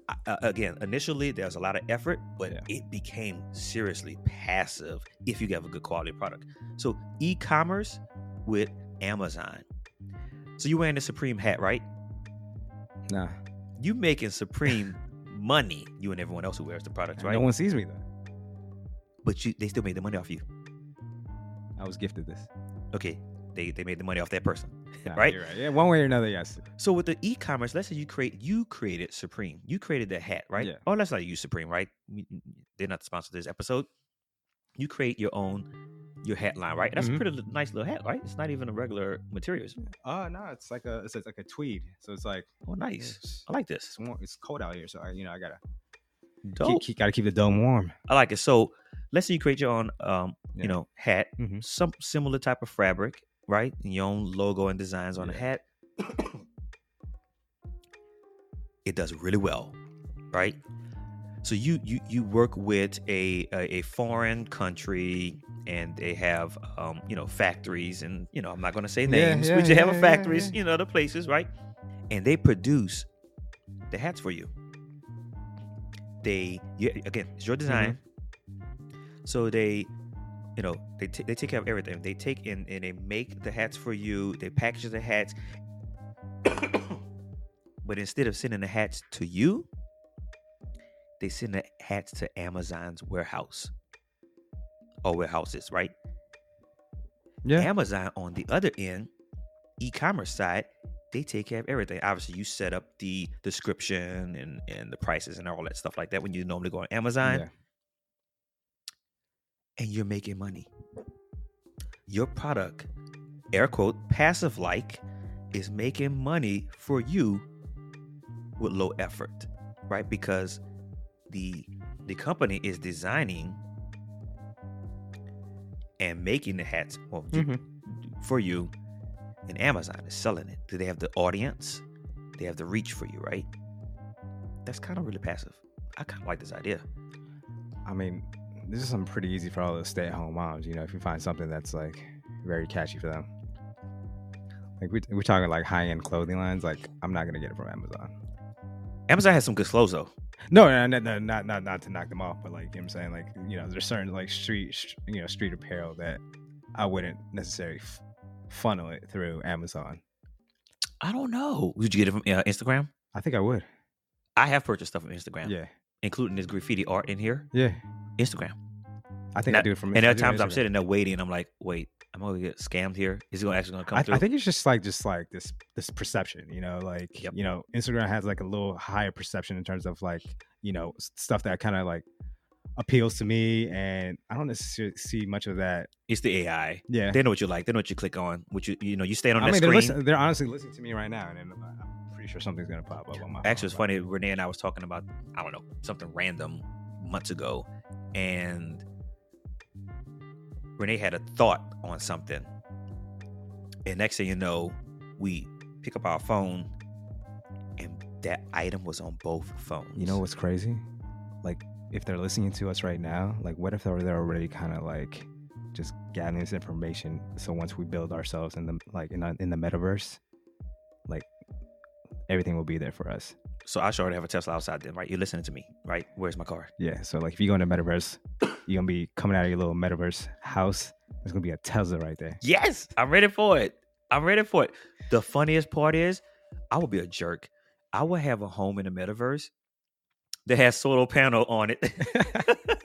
I, uh, again, initially there was a lot of effort, but Yeah. it became seriously passive if you have a good quality product. So e-commerce with Amazon. So you wearing the Supreme hat, right? Nah, You making Supreme money, you and everyone else who wears the products, right? no one sees me though. but you, they still made the money off you. I was gifted this. Okay, they they made the money off that person, Nah, right? you're Yeah, one way or another, yes. So with the e-commerce, let's say you create you created Supreme, you created the hat, right? Yeah. Oh, let's not use Supreme, right? They're not the sponsor of this episode. You create your own your hat line, right? That's Mhm. a pretty nice little hat, right? It's not even a regular material. Oh no, it's like a it's like a tweed. So it's like Oh, nice. I like this. it's, warm, it's cold out here, so I, you know I gotta Dope. keep, gotta keep the dome warm. I like it. So let's say you create your own, um, Yeah. you know, hat, Mhm. some similar type of fabric, right? And your own logo and designs on Yeah. hat. it does really well, right? So you you you work with a a, a foreign country, and they have um, you know factories, and you know I'm not going to say names, yeah, but you have yeah, a factories, yeah. you know, the places, right? And they produce the hats for you. they yeah, again it's your design. So they you know they t- they take care of everything. They take in and they make the hats for you. They package the hats. but instead of sending the hats to you, they send the hats to Amazon's warehouse or warehouses, right? Yeah. Amazon on the other end, e-commerce side, they take care of everything. Obviously, you set up the description and and the prices and all that stuff like that when you normally go on Amazon, yeah. And you're making money. Your product, air quote, passive like, is making money for you with low effort, right? Because the the company is designing and making the hats well, Mhm. for you, and Amazon is selling it. Do they have the audience? They have the reach for you, right? That's kind of really passive. I kind of like this idea. I mean, this is something pretty easy for all the stay-at-home moms. You know, if you find something that's like very catchy for them. Like we we're talking like high-end clothing lines. Like I'm not gonna get it from Amazon. Amazon has some good clothes though. No, no, no, no, not not not to knock them off, but like you know what I'm saying, like you know, there's certain like street, you know, street apparel that I wouldn't necessarily f- funnel it through Amazon. I don't know. Would you get it from uh, Instagram? I think I would. I have purchased stuff from Instagram, Yeah, including this graffiti art in here. yeah. Instagram. I think I do it from. And there I are do it from times I'm sitting there waiting. And I'm like, wait, I'm gonna get scammed here. Is it gonna actually gonna come I, through? I think it's just like just like this this perception, you know, like Yep. you know, Instagram has like a little higher perception in terms of like you know stuff that kind of like appeals to me, and I don't necessarily see much of that. it's the AI. Yeah, They know what you like. They know what you click on. What you you know you stand on I that mean, they're, screen. listen, they're honestly listening to me right now, and I'm pretty sure something's gonna pop up on my. Actually, it's funny. Renee and I was talking about I don't know something random months ago, and Renee had a thought on something, and next thing you know, we pick up our phone, and that item was on both phones. You know what's crazy? Like, if they're listening to us right now, like, what if they're, already kind of like just gathering this information? So once we build ourselves in the like in, in the metaverse, like everything will be there for us. So I should already have a Tesla outside then, right? You're listening to me, right? Where's my car? Yeah. So like, if you go into metaverse, you're gonna be coming out of your little metaverse house. There's gonna be a Tesla right there. Yes, I'm ready for it. I'm ready for it. The funniest part is, I will be a jerk. I will have a home in the metaverse that has solar panel on it.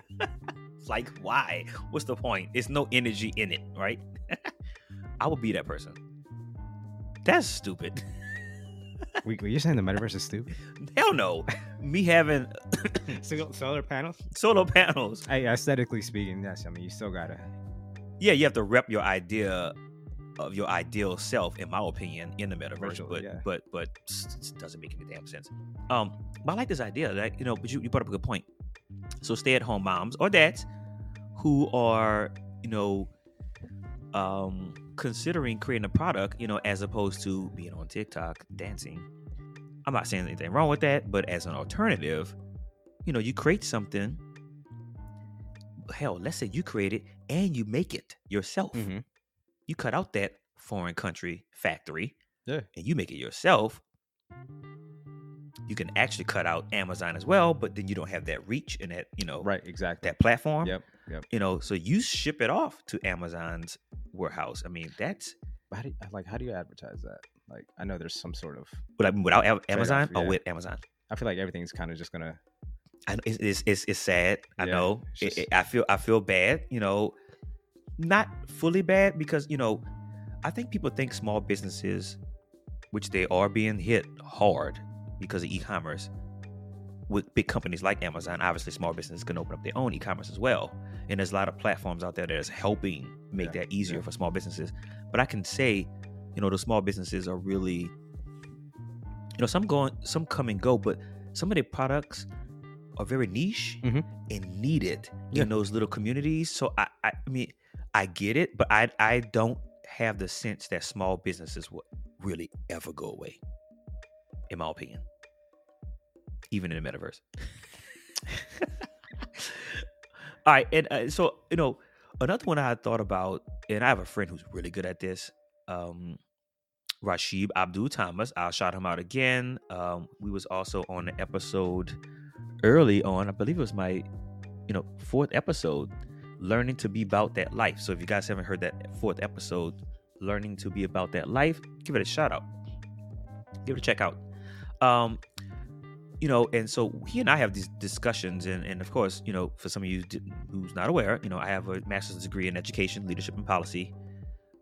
Like, why? What's the point? There's no energy in it, right? I will be that person. That's stupid. we, you're saying the metaverse is stupid? Hell no. Me having Solar panels? solar panels. Hey, aesthetically speaking, yes. I mean, you still gotta. Yeah, you have to rep your idea of your ideal self, in my opinion, in the metaverse. But yeah. but but it doesn't make any damn sense. Um, but I like this idea. Like you know, but you, you brought up a good point. So stay at home moms or dads who are you know um considering creating a product, you know, as opposed to being on TikTok dancing. I'm not saying anything wrong with that, but as an alternative, you know, you create something. Hell, let's say you create it and you make it yourself. Mm-hmm. You cut out that foreign country factory Yeah. and you make it yourself. You can actually cut out Amazon as well, but then you don't have that reach and that, you know, Right. Exactly. that platform. Yep. Yep. You know, so you ship it off to Amazon's warehouse. I mean, that's how do you, like how do you advertise that? Like I know there's some sort of but I mean, without Am- Amazon oh, yeah. or with Amazon. I feel like everything's kind of just gonna I it's it's it's, sad. I Yeah, know. it's It- it- I feel I feel bad. You know, not fully bad because you know, I think people think small businesses, which they are being hit hard because of e-commerce. With big companies like Amazon, obviously small businesses can open up their own e-commerce as well, and there's a lot of platforms out there that is helping make Yeah, that easier yeah. for small businesses. But I can say, you know, the small businesses are really, you know, some going, some come and go, but some of their products are very niche Mhm. and needed Yeah. in those little communities. So I, I, I mean, I get it, but I, I don't have the sense that small businesses will really ever go away, in my opinion, even in the metaverse. All right, and uh, so you know, another one I had thought about, and I have a friend who's really good at this. Um, Rashid Abdul Thomas. I'll shout him out again. Um, we was also on the episode early on. I believe it was my, you know, fourth episode, learning to be about that life. So if you guys haven't heard that fourth episode, learning to be about that life, give it a shout out. Give it a check out. Um, you know, and so he and I have these discussions, and, and of course, you know, for some of you who's not aware, you know, I have a master's degree in education, leadership, and policy.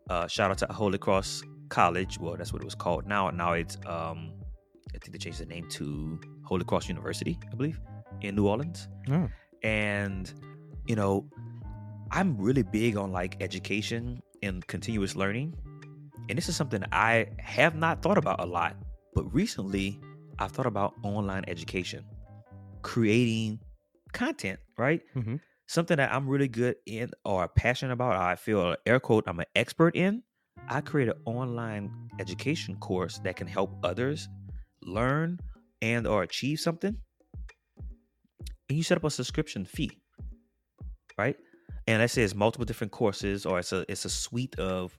Uh, shout out to Holy Cross College. Well, that's what it was called. Now, now it's um, I think they changed the name to Holy Cross University, I believe, in New Orleans. Oh. And you know, I'm really big on like education and continuous learning, and this is something I have not thought about a lot, but recently I've thought about online education, creating content, right? Mm-hmm. Something that I'm really good in or passionate about, I feel air quote, I'm an expert in. I create an online education course that can help others learn and or achieve something. And you set up a subscription fee, right? And let's say it's multiple different courses, or it's a it's a suite of,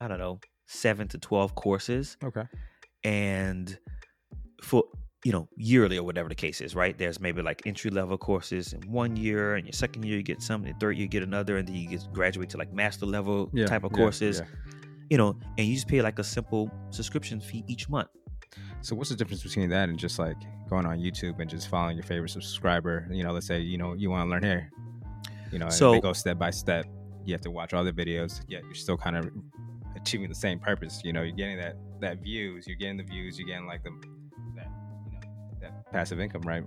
I don't know, seven to twelve courses. Okay. And for you know yearly or whatever the case is right there's maybe like entry level courses in one year and your second year you get some in third year you get another and then you get graduate to like master level Yeah. type of yeah, courses yeah. you know and you just pay like a simple subscription fee each month So what's the difference between that and just like going on YouTube and just following your favorite subscriber? You know, let's say you know you want to learn hair. You know, and So- they go step by step. You have to watch all the videos. Yet you're still kind of achieving the same purpose. You know, you're getting that that views. You're getting the views. You're getting like the passive income, right?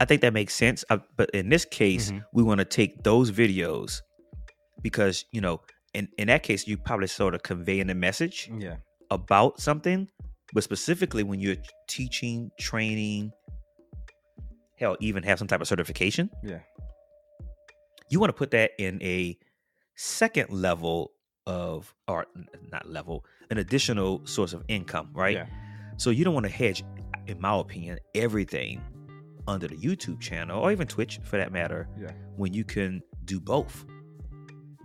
i think that makes sense uh, but in this case Mhm. we want to take those videos because you know in, in that case you probably sort of conveying a message Yeah. about something, but specifically when you're teaching, training, hell, even have some type of certification, Yeah. you want to put that in a second level of, or not level, an additional source of income, right? Yeah. So you don't want to hedge, in my opinion, everything under the YouTube channel or even Twitch for that matter, Yeah. when you can do both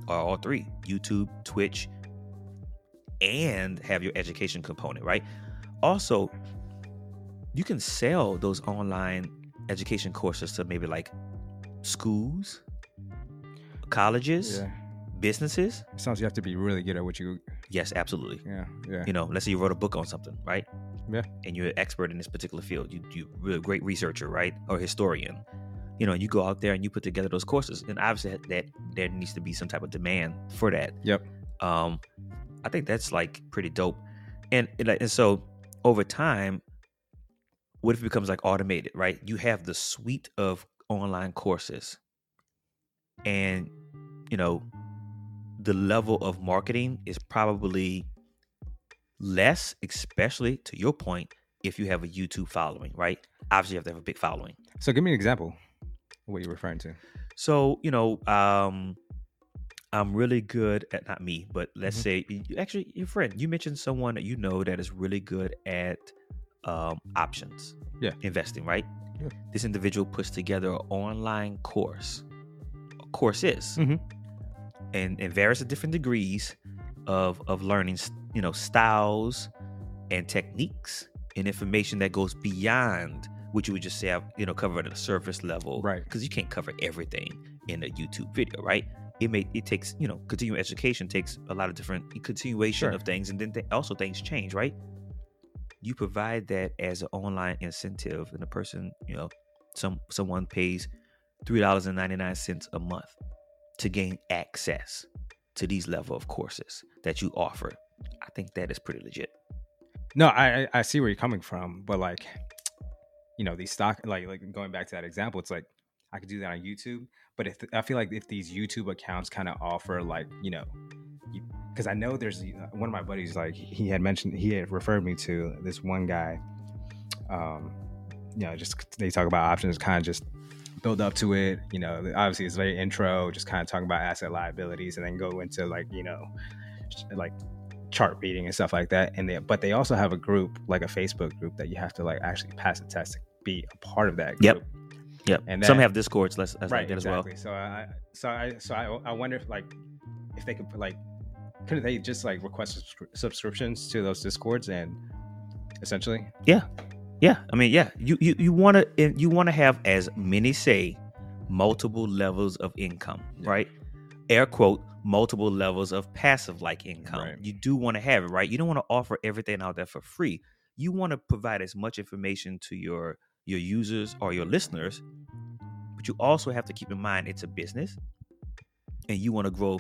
or all three YouTube, Twitch, and have your education component, right? Also, you can sell those online education courses to maybe like schools, colleges, Yeah. businesses. It sounds you have to be really good at what you. Yes, absolutely. Yeah. Yeah. You know, let's say you wrote a book on something, right? Yeah. And you're an expert in this particular field. You you really great researcher, right? Or historian. You know, and you go out there and you put together those courses. And obviously that, there needs to be some type of demand for that. Yep. Um, I think that's like pretty dope. And and, and so over time, what if it becomes like automated, right? You have the suite of online courses, and you know, the level of marketing is probably less, especially to your point, if you have a YouTube following, right? Obviously, you have to have a big following. So give me an example. of What you're referring to? So, you know, um, I'm really good at not me, but let's Mhm. say you, actually your friend. You mentioned someone that you know that is really good at um, options, Yeah. investing, right? Yeah. This individual puts together an online course, courses, Mhm. and in various different degrees of of learning, you know, styles and techniques and information that goes beyond what you would just say, I've, you know, covered at a surface level, Right. Because you can't cover everything in a YouTube video, right? It may it takes you know continuing education takes a lot of different continuation Sure. of things, and then th- also things change, right? You provide that as an online incentive, and the person, you know, some someone pays three dollars and ninety nine cents a month to gain access to these level of courses that you offer. I think that is pretty legit. No, I I see where you're coming from, but like, you know, these stock like like going back to that example, it's like I could do that on YouTube, but if I feel like if these YouTube accounts kind of offer like you know, because I know there's uh, one of my buddies like he had mentioned he had referred me to this one guy, um, you know, just they talk about options, kind of just build up to it. You know, obviously it's very intro, just kind of talking about asset liabilities, and then go into like you know, like chart reading and stuff like that. And they, but they also have a group, like a Facebook group, that you have to like actually pass a test to be a part of that Yep. group. Yep. And some have discords. Let's, let's like right, that exactly. So I, so I, so I, I wonder if like if they could like couldn't they just like request subscri- subscriptions to those discords and essentially as Yeah, I mean, yeah, you you you want to you want to have as many say multiple levels of income, Yeah. right? Air quote multiple levels of passive like income. Right. You do want to have it, right? You don't want to offer everything out there for free. You want to provide as much information to your your users or your listeners, but you also have to keep in mind it's a business, and you want to grow.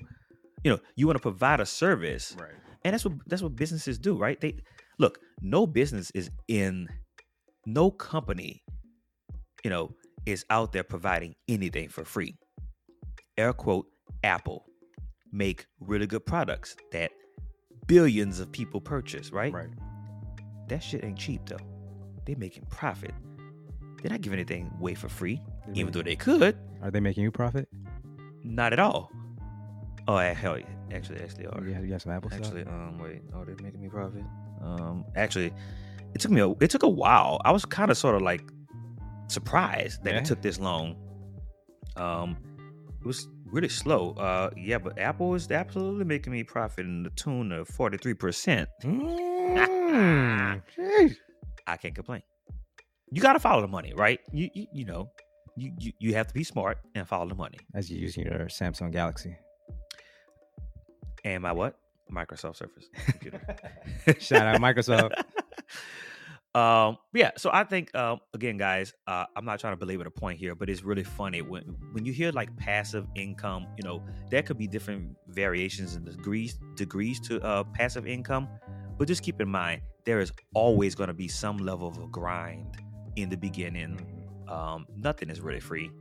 You know, you want to provide a service Right. and that's what that's what businesses do right they look no business is in no company you know is out there providing anything for free. Air quote apple make really good products that billions of people purchase right? Right. that shit ain't cheap though. They making profit. They're not giving anything away for free They even make- though they could. Are they making you profit? not at all. Oh hell yeah. Actually actually are. You have, you have some Apple Actually, stuff? um, wait, oh, they're making me profit. Um, actually, it took me a, it took a while. I was kind of sort of like surprised that Yeah. it took this long. Um, it was really slow. Uh, yeah, but Apple is absolutely making me profit in the tune of forty three percent. Mm. I can't complain. You got to follow the money, right? You, you you know, you, you you have to be smart and follow the money. As you're using your Samsung Galaxy. And my what? Microsoft Surface computer. Shout out Microsoft. um yeah so i think um again guys uh i'm not trying to belabor the point here but it's really funny when when you hear like passive income you know there could be different variations and degrees degrees to uh passive income but just keep in mind there is always going to be some level of a grind in the beginning. Um nothing is really free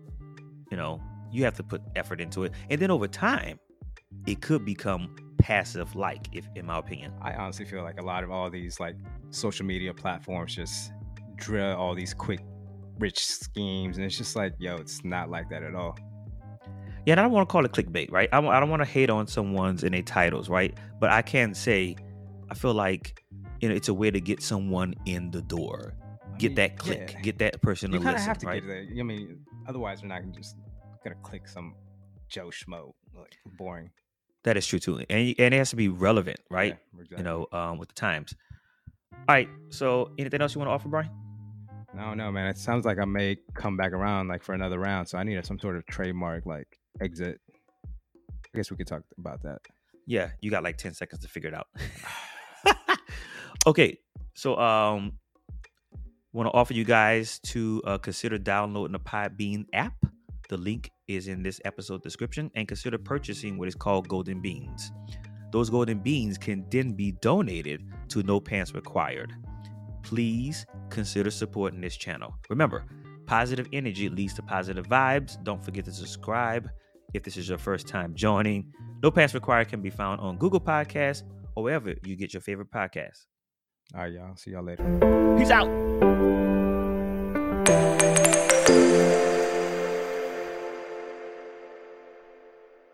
you know you have to put effort into it and then over time it could become passive like if in my opinion I honestly feel like a lot of all these like social media platforms just drill all these quick rich schemes and it's just like yo it's not like that at all Yeah, and I don't want to call it clickbait, right? I, I don't want to hate on someone's in their titles, right? But I can say, I feel like you know it's a way to get someone in the door, I get mean, that click, yeah. get that person you to listen, have to right? get i mean otherwise we're not gonna just gonna click some joe schmo like boring That is true too, and and it has to be relevant, right? Yeah, You know, um, with the times. All right. So, anything else you want to offer, Brian? I don't know, man. It sounds like I may come back around like for another round, so I need some sort of trademark like exit. I guess we could talk about that. Yeah, you got like ten seconds to figure it out. okay, so um, want to offer you guys to uh, consider downloading the Podbean app. The link is in this episode description, and consider purchasing what is called golden beans. Those golden beans can then be donated to No Pants Required. Please consider supporting this channel. Remember, positive energy leads to positive vibes. Don't forget to subscribe if this is your first time joining. No Pants Required can be found on Google Podcasts or wherever you get your favorite podcasts. All right, y'all. See y'all later. Peace out.